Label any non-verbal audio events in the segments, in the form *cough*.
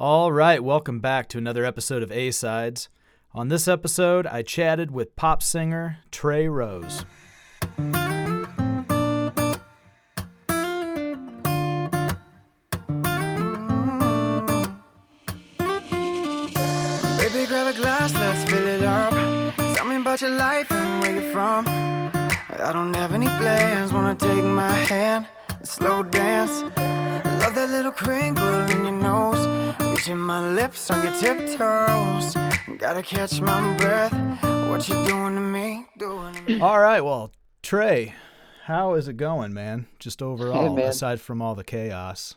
All right, welcome back to another episode of A Sides. On this episode, I chatted with pop singer Trey Rose. Baby, grab a glass, let's fill it up. Tell me about your life and where you're from. I don't have any plans, wanna take my hand and slow dance. Love that little crinkle in your nose. Reaching my lips on your tiptoes. Gotta catch my breath. What you doing to me? Doing to me. All right, well, Trey, how is it going, man? Just overall, man. aside from all the chaos.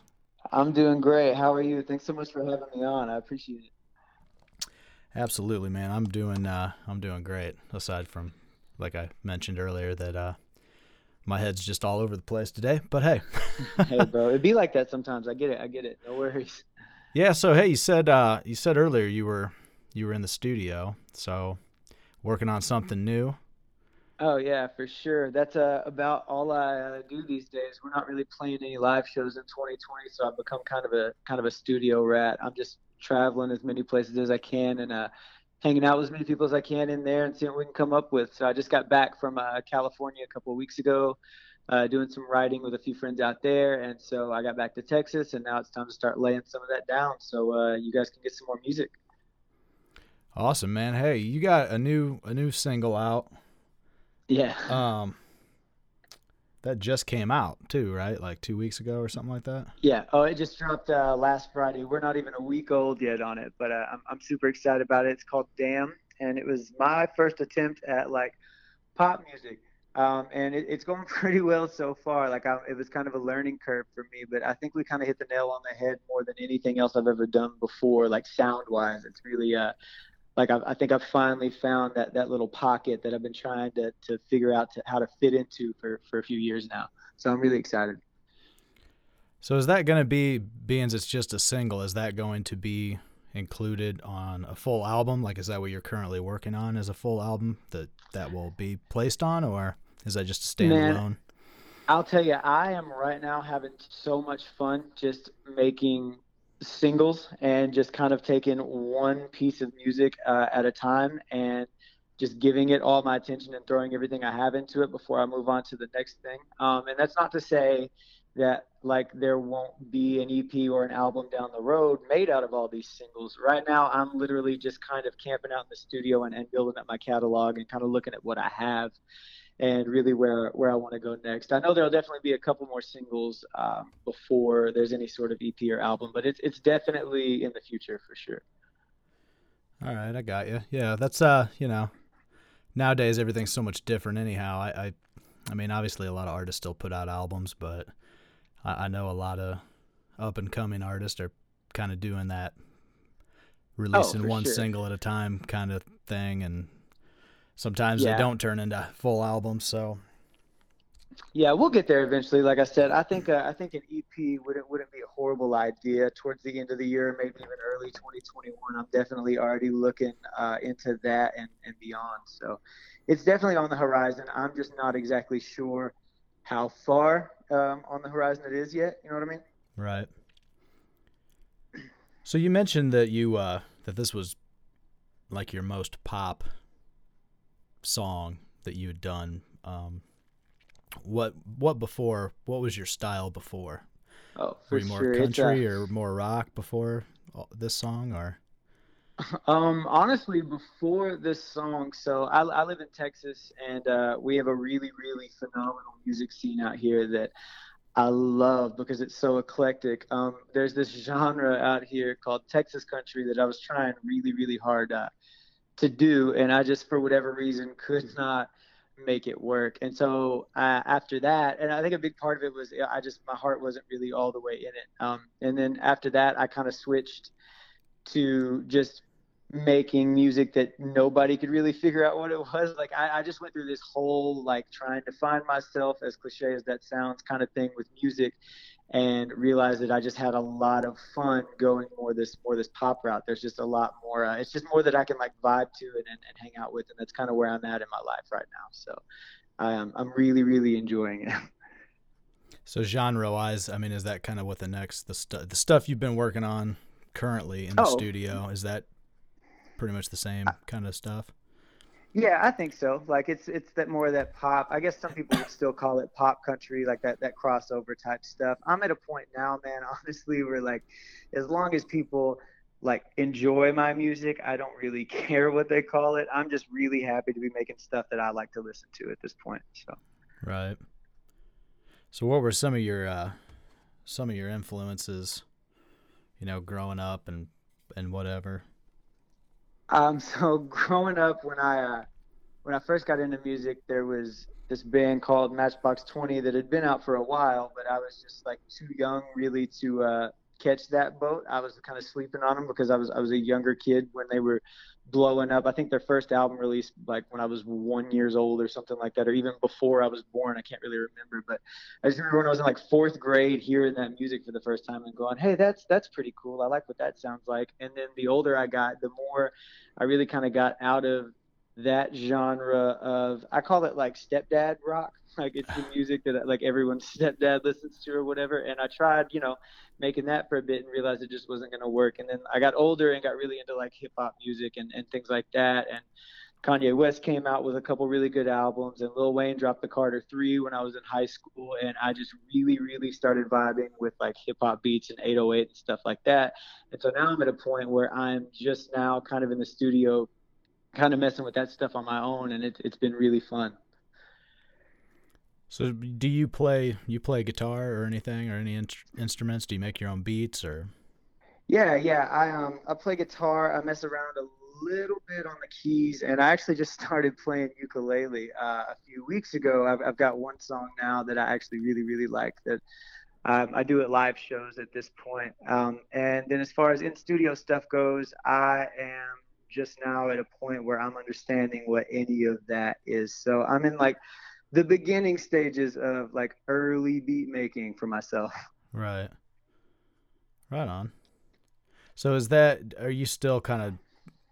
I'm doing great. How are you? Thanks so much for having me on. I appreciate it. Absolutely, man. I'm doing uh I'm doing great aside from like I mentioned earlier that uh my head's just all over the place today. But hey. *laughs* hey, bro. It'd be *laughs* like that sometimes. I get it. I get it. No worries. Yeah, so hey, you said uh you said earlier you were you were in the studio, so working on something new. Oh yeah, for sure. That's uh, about all I uh, do these days. We're not really playing any live shows in 2020, so I've become kind of a kind of a studio rat. I'm just traveling as many places as I can and uh, hanging out with as many people as I can in there and seeing what we can come up with. So I just got back from uh, California a couple of weeks ago, uh, doing some writing with a few friends out there, and so I got back to Texas, and now it's time to start laying some of that down so uh, you guys can get some more music. Awesome, man. Hey, you got a new a new single out. Yeah. Um that just came out too, right? Like 2 weeks ago or something like that. Yeah. Oh, it just dropped uh, last Friday. We're not even a week old yet on it, but uh, I'm, I'm super excited about it. It's called Damn, and it was my first attempt at like pop music. Um, and it, it's going *laughs* pretty well so far. Like I, it was kind of a learning curve for me, but I think we kind of hit the nail on the head more than anything else I've ever done before. Like sound wise, it's really uh, like I, I think I've finally found that that little pocket that I've been trying to to figure out to, how to fit into for for a few years now. So I'm really excited. So is that going to be being it's just a single, is that going to be included on a full album? Like is that what you're currently working on as a full album that that will be placed on or is that just a Man, standalone? I'll tell you, I am right now having so much fun just making singles and just kind of taking one piece of music uh, at a time and just giving it all my attention and throwing everything I have into it before I move on to the next thing. Um, and that's not to say that like there won't be an EP or an album down the road made out of all these singles. Right now, I'm literally just kind of camping out in the studio and, and building up my catalog and kind of looking at what I have and really where where I want to go next. I know there'll definitely be a couple more singles um, before there's any sort of EP or album, but it's it's definitely in the future for sure. All right, I got you. Yeah, that's uh, you know, nowadays everything's so much different. Anyhow, I, I, I mean, obviously a lot of artists still put out albums, but I, I know a lot of up and coming artists are kind of doing that, releasing Oh, one sure. single at a time kind of thing, and sometimes Yeah. they don't turn into full albums. So Yeah, we'll get there eventually. Like I said, I think uh, I think an EP wouldn't wouldn't be a horrible idea towards the end of the year, maybe even early 2021. I'm definitely already looking uh, into that and, and beyond. So it's definitely on the horizon. I'm just not exactly sure how far um, on the horizon it is yet. You know what I mean? right. So you mentioned that you uh, that this was like your most pop song that you had done. Um, what what before? What was your style before? Oh, Were you more sure. Uh, country or more rock before this song? Or *laughs* Um, honestly, before this song, so I, I live in Texas, and uh, we have a really, really phenomenal music scene out here that I love because it's so eclectic. Um, there's this genre out here called Texas country that I was trying really, really hard uh, to do, and I just, for whatever reason, could not make it work. And so uh, after that, and I think a big part of it was I just my heart wasn't really all the way in it. Um, and then after that, I kind of switched to just making music that nobody could really figure out what it was. *laughs* Like I, I just went through this whole like trying to find myself, as cliche as that sounds, kind of thing with music, and realized that I just had a lot of fun going more this more this pop route. There's just a lot more. Uh, it's just more that I can like vibe to and, and, and hang out with, and that's kind of where I'm at in my life right now. So am I'm really really enjoying it. *laughs* so genre wise, I mean, is that kind of what the next the stu- the stuff you've been working on currently in the Oh. studio? Is that pretty much the same kind of stuff? Yeah, I think so. Like it's it's that more of that pop. I guess some people would still call it pop country, like that that crossover type stuff. I'm at a point now, man. *laughs* Honestly, where like, as long as people like enjoy my music, I don't really *laughs* care what they call it. I'm just really happy to be making stuff that I like to listen to at this point. So. Right. So what were some of your uh some of your influences, you know, growing up and and whatever? Um, *laughs* so growing up, when I uh, when I first got into music, there was this band called Matchbox Twenty that had been out for a while, but I was just like too young really to uh, catch that boat. I was kind of sleeping on them because I was I was a younger kid when they were blowing up. I think their first album released like when I was one years old or something like that, or even before I was born. I can't really remember, but I just remember when I was in like fourth grade hearing that music for the first time and going, "Hey, that's that's pretty cool. I like what that sounds like." And then the older I got, the more I really kind of got out of that genre of I call it like stepdad rock. *laughs* Like it's the *sighs* music that like everyone's *laughs* stepdad listens to or whatever. And I tried, you know, making that for a bit and realized it just wasn't going to work. And then I got older and got really into like hip hop music and, and things like that. And Kanye West came out with a couple really good albums, and Lil Wayne dropped the Carter Three when I was in high school, and I just really, really started vibing with like hip hop beats and 808 and stuff like that. And so now I'm at a point where I'm just now kind of in the studio, kind of messing with that stuff on my own, and it's it's been really fun. So do you play you play guitar or anything or any in- instruments? Do you make your own beats or Yeah, yeah. I um I play guitar. I mess around a little bit on the keys, and I actually just *laughs* started playing ukulele uh, a few weeks ago. I've I've got one song now that I actually really really like that. Um, I do at live shows at this point. Um, and then as far as in studio stuff goes, I am just now at a point where I'm understanding what any of that is. So I'm in like the beginning stages of like early beat making for myself. *laughs* Right. Right on. So is that are you still kind of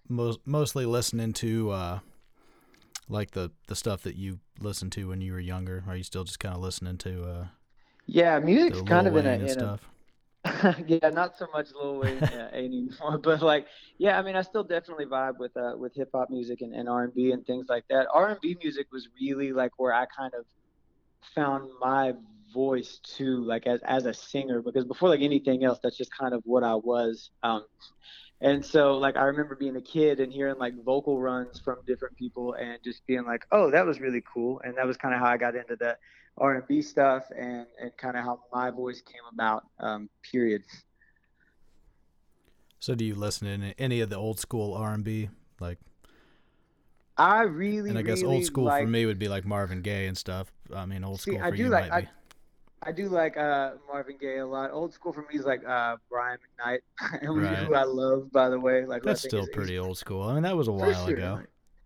most mostly listening to uh like the the stuff that you listened to when you were younger? Are you still just kind of listening to uh Yeah, the music's kind of in Wayne a, and in a stuff? *laughs* yeah, not so much Lil Wayne uh, *laughs* anymore, *laughs* but like, yeah, I mean, I still definitely vibe with uh, with hip hop music and, and R and B and things like that. R and B music was really like where I kind of found my voice too, like as as a singer, because before like anything else, that's just kind of what I was. Um, and so like I remember being a kid and hearing like vocal runs from different people and just being like, oh, that was really cool, and that was kind of how I got into that R and B stuff and and kind of how my voice came about. Um, period. So do you listen to any, of the old school R&B like I really, and I guess really old school like, for me would be like Marvin Gaye and stuff. I mean old See, school I for do you like- might be. I do like uh, Marvin Gaye a lot. Old school for me is like uh, Brian McKnight, *laughs* who, Right. who I love, by the way. Like That's still is pretty old school. I mean that was a while sure. ago.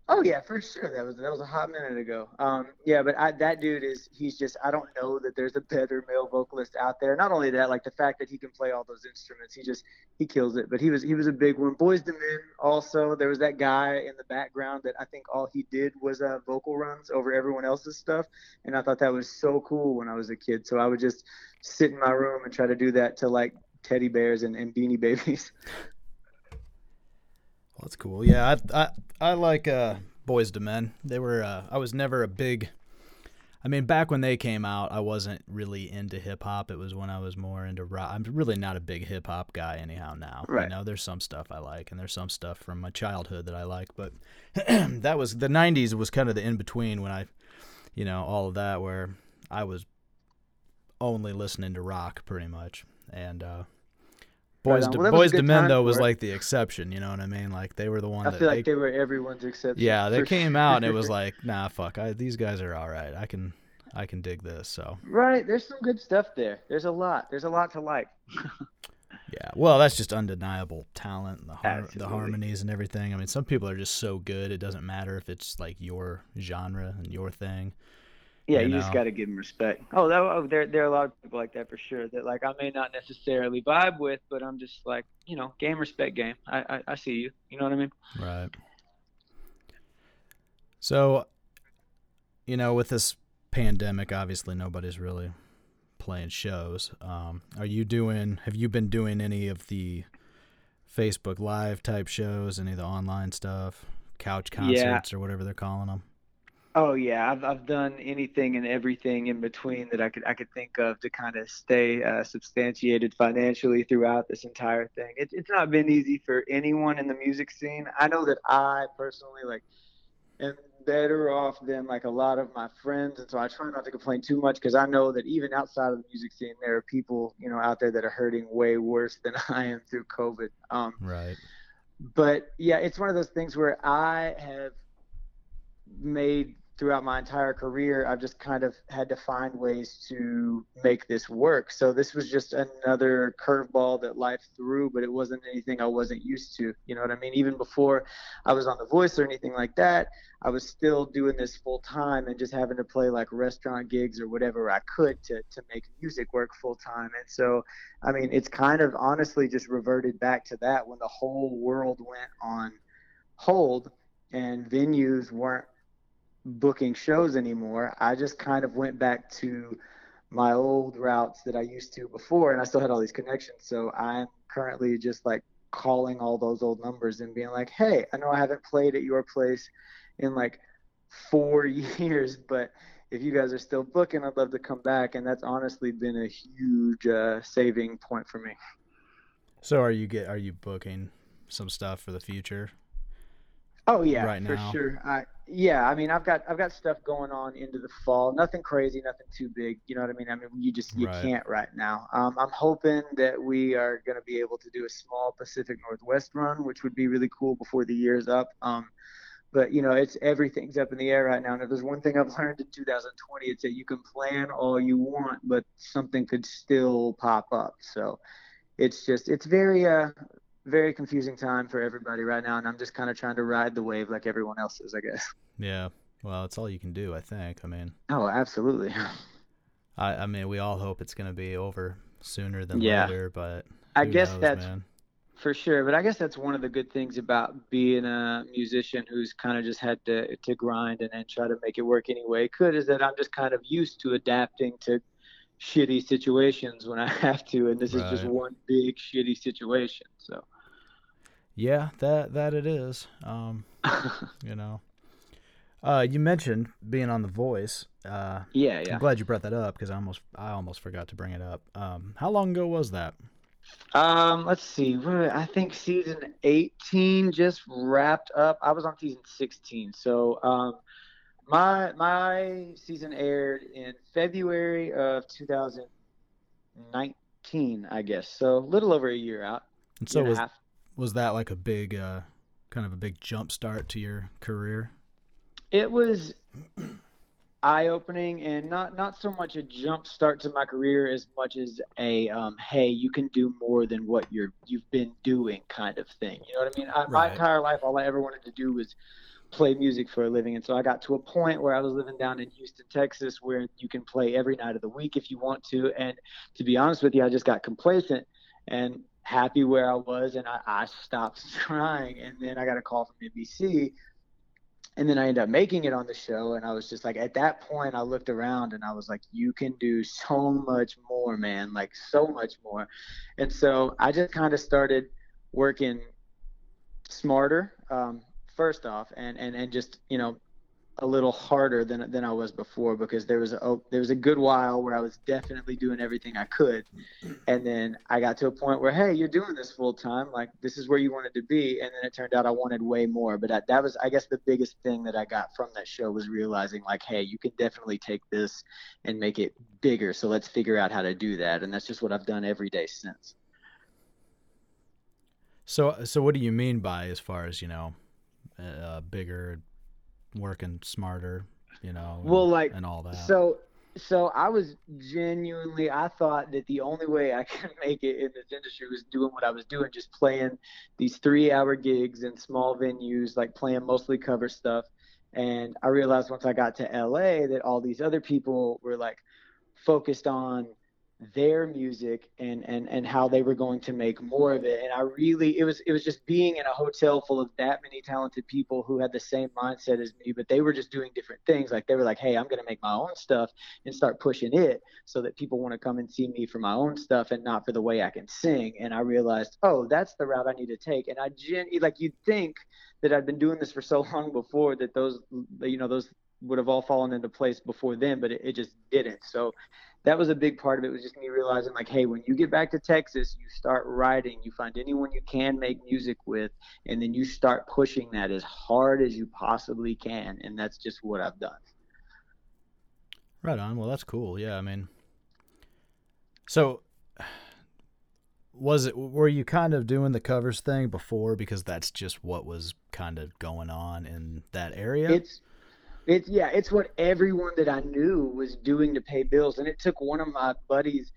Oh yeah, for sure. That was that was a hot minute ago. Um, yeah, but I, that dude is he's just I don't know that there's a better male vocalist out there. Not only that, like the fact that he can play all those instruments, he just he kills it. But he was he was a big one. Boyz II Men also. There was that guy in the background that I think all he did was uh, vocal runs over everyone else's stuff, and I thought that was so cool when I was a kid. So I would just sit in my room and try to do that to like teddy bears and, and beanie babies. *laughs* That's cool. Yeah, I I I like uh Boyz II Men. They were uh I was never a big I mean, back when they came out, I wasn't really into hip hop. It was when I was more into rock. I'm really not a big hip hop guy anyhow now. Right. You know, there's some stuff I like and there's some stuff from my childhood that I like, but *clears throat* that was the 90s was kind of the in between when I you know, all of that where I was only listening to rock pretty much. And uh Boys to um, Well, was Boyz II Men though was it. like the exception, you know what I mean? Like they were the one that I that feel they, like they were everyone's exception. yeah, they came out and it was *laughs* like, nah, fuck, I, these guys are all right. I can, I can dig this. So Right, there's some good stuff there. There's a lot. There's a lot to like. *laughs* yeah, well, that's just undeniable talent, and the har- the harmonies and everything. I mean, some people are just so good. It doesn't matter if it's like your genre and your thing. Yeah, You you, just got to give them respect. Oh, that, oh, there there are a lot of people like that for sure. That like I may not necessarily vibe with, but I'm just like you know, game respect game. I I, I see you. You know what I mean? Right. So, you know, with this pandemic, obviously nobody's really playing shows. Um, are you doing? Have you been doing any of the Facebook Live type shows, any of the online stuff, couch concerts or whatever they're calling them? Oh yeah, I've I've done anything and everything in between that I could I could think of to kind of stay uh, substantiated financially throughout this entire thing. It, it's not been easy for anyone in the music scene. I know that I personally like am better off than like a lot of my friends, and so I try not to complain too much because I know that even outside of the music scene, there are people you know out there that are hurting way worse than *laughs* I am through COVID. Um, Right. but yeah, it's one of those things where I have made throughout my entire career, I've just kind of had to find ways to make this work. So this was just another curveball that life threw, but it wasn't anything I wasn't used to. You know what I mean? Even before I was on The Voice or anything like that, I was still doing this full time and just having to play like restaurant gigs or whatever I could to to make music work full time. And so, I mean, it's kind of honestly just reverted back to that when the whole world went on hold and venues weren't booking shows anymore. I just kind of went back to my old routes that I used to before, and I still had all these connections. So I'm currently just like calling all those old numbers and being like, hey, I know I haven't played at your place in like four *laughs* years, but if you guys are still booking, I'd love to come back. And that's honestly been a huge uh, saving point for me. So are you get are you booking some stuff for the future? Oh yeah, right for now? sure. I yeah, I mean, I've got I've got stuff going on into the fall. Nothing crazy, nothing too big. You know what I mean? I mean, you just you Right. can't right now. Um, I'm hoping that we are going to be able to do a small Pacific Northwest run, which would be really cool before the year's up. Um, but you know, it's everything's up in the air right now. And if there's one thing I've learned in 2020, it's that you can plan all you want, but something could still pop up. So it's just it's very uh very confusing time for everybody right now, and I'm just kind of trying to ride the wave like everyone else is, I guess. *laughs* Yeah. Well, it's all you can do, I think. I mean, Oh, absolutely. I I mean, we all hope it's going to be over sooner than Yeah. later, but I guess knows, that's man. for sure, but I guess that's one of the good things about being a musician who's kind of just had to to grind and, and try to make it work any way it could is that I'm just kind of used to adapting to shitty situations when I *laughs* have to, and this is just one big shitty situation. So. Yeah, that that it is. Um, *laughs* you know. Uh, you mentioned being on The Voice. Uh, yeah, yeah. I'm glad you brought that up because I almost I almost forgot to bring it up. Um, how long ago was that? Um, let's see. I think season 18 just wrapped up. I was on season 16. So, um, my my season aired in February of 2019, I guess. So, a little over a year out. And so and was half. Was that like a big uh, kind of a big jump start to your career? It was eye opening and not not so much a jump start to my career as much as a um, hey you can do more than what you're you've been doing kind of thing. You know what i mean? I, my entire life all i ever wanted to do was play music for a living. And so i got to a point where i was living down in houston texas where you can play every night of the week if you want to. And to be honest with you i just got complacent. And happy where i was and i, I stopped *laughs* trying and then i got a call from nbc and then I ended up making it on the show, and I was just like, at that point, I looked around and I was like, you can do so much more, man, like so much more. And so I just kind of started working smarter, um, first off, and, and and just you know a little harder than than I was before because there was a there was a good while where I was definitely doing everything I could, and then I got to a point where hey, you're doing this full time, like this is where you wanted to be, and then it turned out I wanted way more. But that, that was I guess the biggest thing that I got from that show was realizing like hey, you can definitely take this and make it bigger. So let's figure out how to do that, and that's just what I've done every day since. So so what do you mean by as far as you know, uh, bigger, working smarter, you know, Well, and, like, and all that. So, so I was genuinely, I thought that the only way I *laughs* could make it in this industry was doing what I was doing, just playing these three hour gigs in small venues, like playing mostly cover stuff. And I realized once I got to LA that all these other people were like focused on their music and and and how they were going to make more of it. And i really it was it was just being in a hotel full of that many talented people who had the same mindset as me but they were just doing different things. Like they were like hey i'm going to make my own stuff and start pushing it so that people want to come and see me for my own stuff and not for the way i can sing. And i realized oh that's the route i need to take. And i gen like you'd think that i'd been doing this for so *laughs* long before that those you know those would have all fallen into place before then, but it, it, just didn't. So that was a big part of it was just me realizing like hey when you get back to texas you start writing you find anyone you can make music with and then you start pushing that as hard as you possibly can and that's just what i've done. Right on. Well that's cool. Yeah i mean so was it were you kind of doing the covers thing before because that's just what was kind of going on in that area? It's it's yeah, it's what everyone that I knew was doing to pay bills, and it took one of my buddies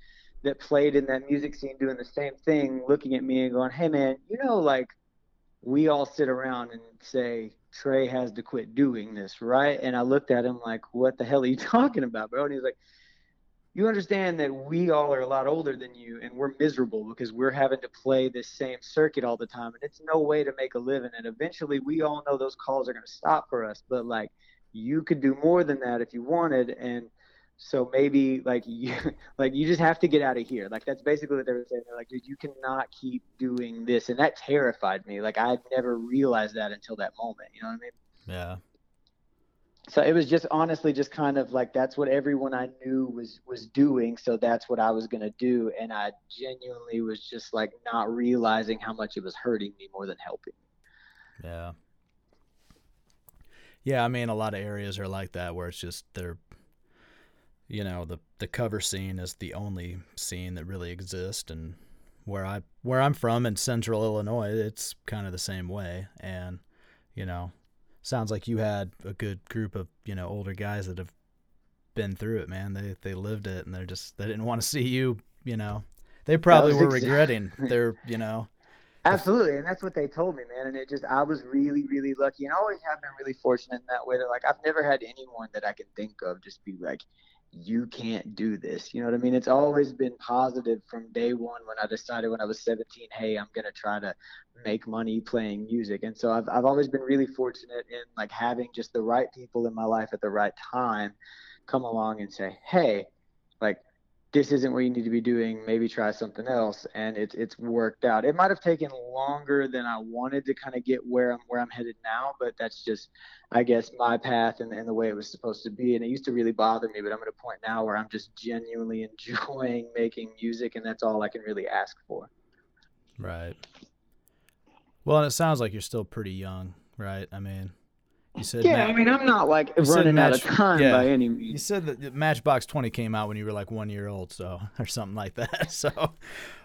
that played in that music scene doing the same thing, looking at me and going, "Hey man, you know, like we all sit around and say Trey has to quit doing this, right?" And I looked at him like, "What the hell are you *laughs* talking about, bro?" And he's like, "You understand that we all are a lot older than you, and we're miserable because we're having to play this same circuit all the time, and it's no way to make a living. And eventually, we all know those calls are going to stop for us, but like." You could do more than that if you wanted. And so maybe like *laughs* you like you just have to get out of here. Like that's basically what they were saying. They're like dude you cannot keep doing this. And that terrified me. Like i never realized that until that moment you know what i mean? Yeah. So it was just honestly just kind of like that's what everyone i knew was was doing so that's what i was going to do. And i genuinely was just like not realizing how much it was hurting me more than helping me. Yeah yeah, I mean, a lot of areas are like that where it's just they're, you know, the the cover scene is the only scene that really exists, and where I where I'm from in Central Illinois, it's kind of the same way, and you know, sounds like you had a good group of you know older guys that have been through it, man. They they lived it, and they're just they didn't want to see you, you know. They probably were regretting their, you know, Absolutely, and that's what they told me, man. And it just, I was really, really lucky, and I always have been really fortunate in that way. That like, I've never had anyone that I can think of just be like, "You can't do this." You know what I mean? It's always been positive from day one when I decided when I was 17, "Hey, I'm gonna try to make money playing music." And so I've, I've always been really fortunate in like having just the right people in my life at the right time come along and say, "Hey." Like this isn't what you need to be doing. Maybe try something else. And it's it's worked out. It might have taken longer than I wanted to kind of get where I'm where I'm headed now, but that's just, I guess, my path and, and the way it was supposed to be. And it used to really bother me, but I'm at a point now where I'm just genuinely *laughs* enjoying making music, and that's all I can really ask for. Right. Well, and it sounds like you're still pretty young, right? I mean, you said yeah, I mean, I'm not like running match, out of time yeah. by any means. You said that Matchbox 20 came out when you were like one year old, so *laughs* or something like that. *laughs* So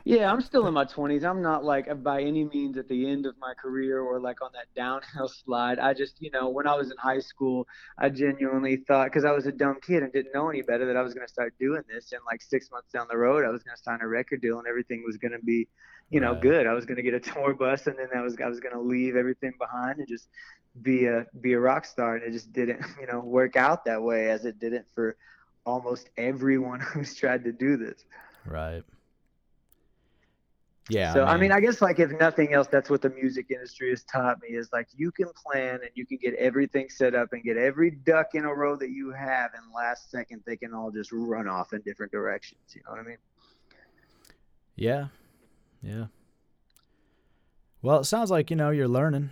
yeah, I'm still in my 20s. I'm not like by any means at the end of my career or like on that downhill *laughs* slide. I just, you know, when I was in high school, I genuinely thought because I was a dumb kid and didn't know any better that I was going to start doing this. And like six months down the road, I was going to sign a record deal and everything was going to be, you know, right. good. I was going to get a *laughs* tour bus and then I was I was going to leave everything behind and just be a be a rock star and it just didn't *laughs* you know work out that way as it didn't for almost everyone who's tried to do this right yeah so I mean, I mean, I guess like if nothing else that's what the music industry has taught me is like you can plan and you can get everything set up and get every duck in a row that you have and last second they can all just run off in different directions you know what i mean? Yeah yeah. Well it sounds like you know you're learning.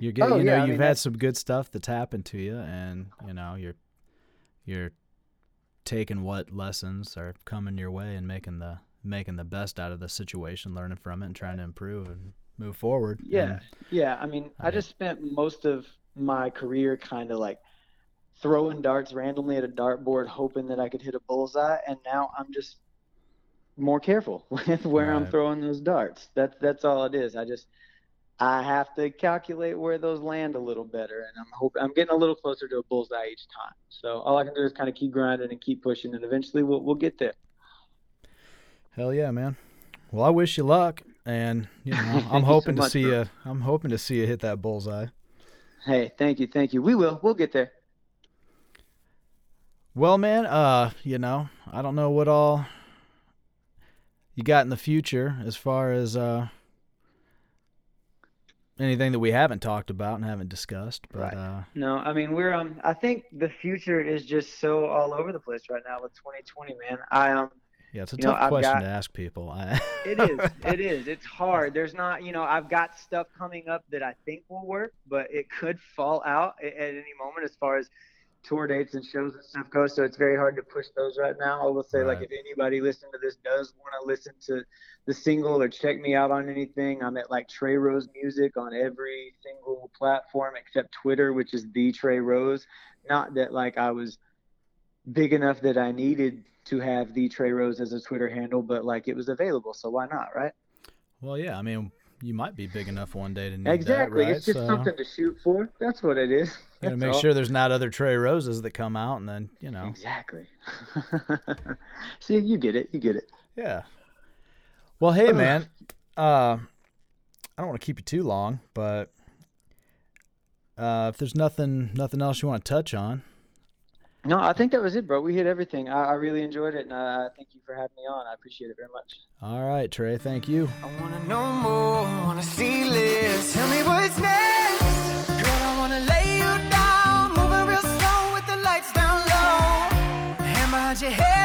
You're getting, oh, you know, yeah, you've mean, had that's... some good stuff that's happened to you, and you know, you're you're taking what lessons are coming your way and making the making the best out of the situation, learning from it, and trying to improve and move forward. Yeah, and, yeah. I mean, I, I just spent most of my career kind of like throwing darts randomly at a dartboard, hoping that I could hit a bullseye, and now I'm just more careful *laughs* with where right. I'm throwing those darts. That's that's all it is. I just I have to calculate where those land a little better, and I'm hoping I'm getting a little closer to a bullseye each time. So all I can do is kind of keep grinding and keep pushing, and eventually we'll we'll get there. Hell yeah, man! Well, I wish you luck, and you know *laughs* I'm hoping so to see bro. you. I'm hoping to see you hit that bullseye. Hey, thank you, thank you. We will. We'll get there. Well, man, uh, you know, I don't know what all you got in the future as far as uh, anything that we haven't talked about and haven't discussed. But Right. uh, No, I mean we're um. I think the future is just so all over the place right now with 2020, man. I um. Yeah, it's a You tough I've question got- to ask people. *laughs* It is. It is. It's hard. There's not. You know, I've got stuff coming up that I think will work, but it could fall out at, at any moment as far as tour dates and shows and stuff go. So it's very hard to push those right now. I will say, like, if anybody listening to this does want to listen to the single or check me out on anything, I'm at like Trey Rose Music on every single platform except Twitter, which is the Trey Rose. Not that like I was big enough that I needed to have the Trey Rose as a Twitter handle, but like it was available, so why not, right? well, yeah, I mean, you might be big enough one day to need exactly. that, right? It's just So, something to shoot for. That's what it is. you gotta make all. sure there's not other Trey Roses that come out, and then you know, Exactly. *laughs* See, you get it. You get it. yeah. Well, hey, man. Uh, I don't want to keep you too long, but uh, if there's nothing, nothing else you want to touch on, No, I think that was it, bro. We hit everything. I, I really enjoyed it, and uh, thank you for having me on. I appreciate it very much. all right, Trey. Thank you. I wanna know more, I wanna see less. Tell me what's next. Girl, I wanna lay you down, moving real slow with the lights down low. Hand behind your head.